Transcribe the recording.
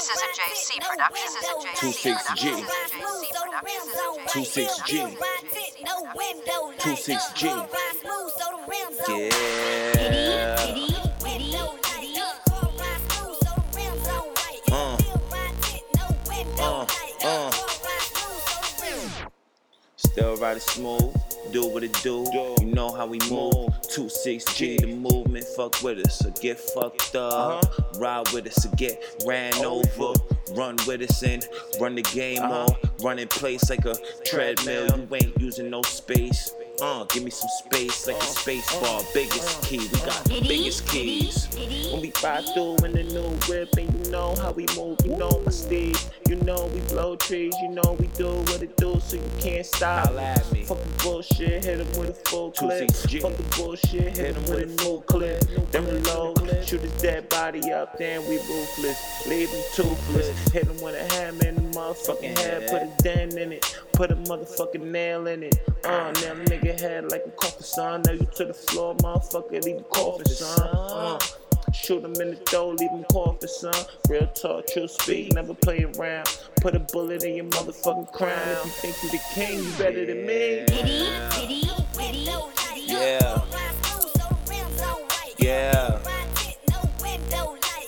This is a JC production. This is a JC 26G. production. 26G. 26G. Yeah. Still riding smooth, do what it do. You know how we move. 26G, the movement, fuck with us or get fucked up. Ride with us or get ran over. Run with us and run the game on. Run in place like a treadmill. You ain't using no space. Uh, give me some space like a space bar. Biggest key, we got the biggest keys. When we ride through in the new whip, and you know how we move, you know my steed. You know we blow trees, you know we do what it do, so you can't stop. Fuck the bullshit, hit him with a full clip. Fuck the bullshit, hit him with a new clip. Then reload, shoot his dead body up, then we ruthless. Leave him toothless, hit him with a hammer in the motherfucking head, put a dent in it, put a motherfucking nail in it. Uh, nail a nigga head like a coffin, son. Nail you to the floor, motherfucker, leave him coffin, son. Uh. Shoot him in the door, leave him coughing, son. Real talk, true speak, never play around. Put a bullet in your motherfucking crown. If you think you the king, you better than me.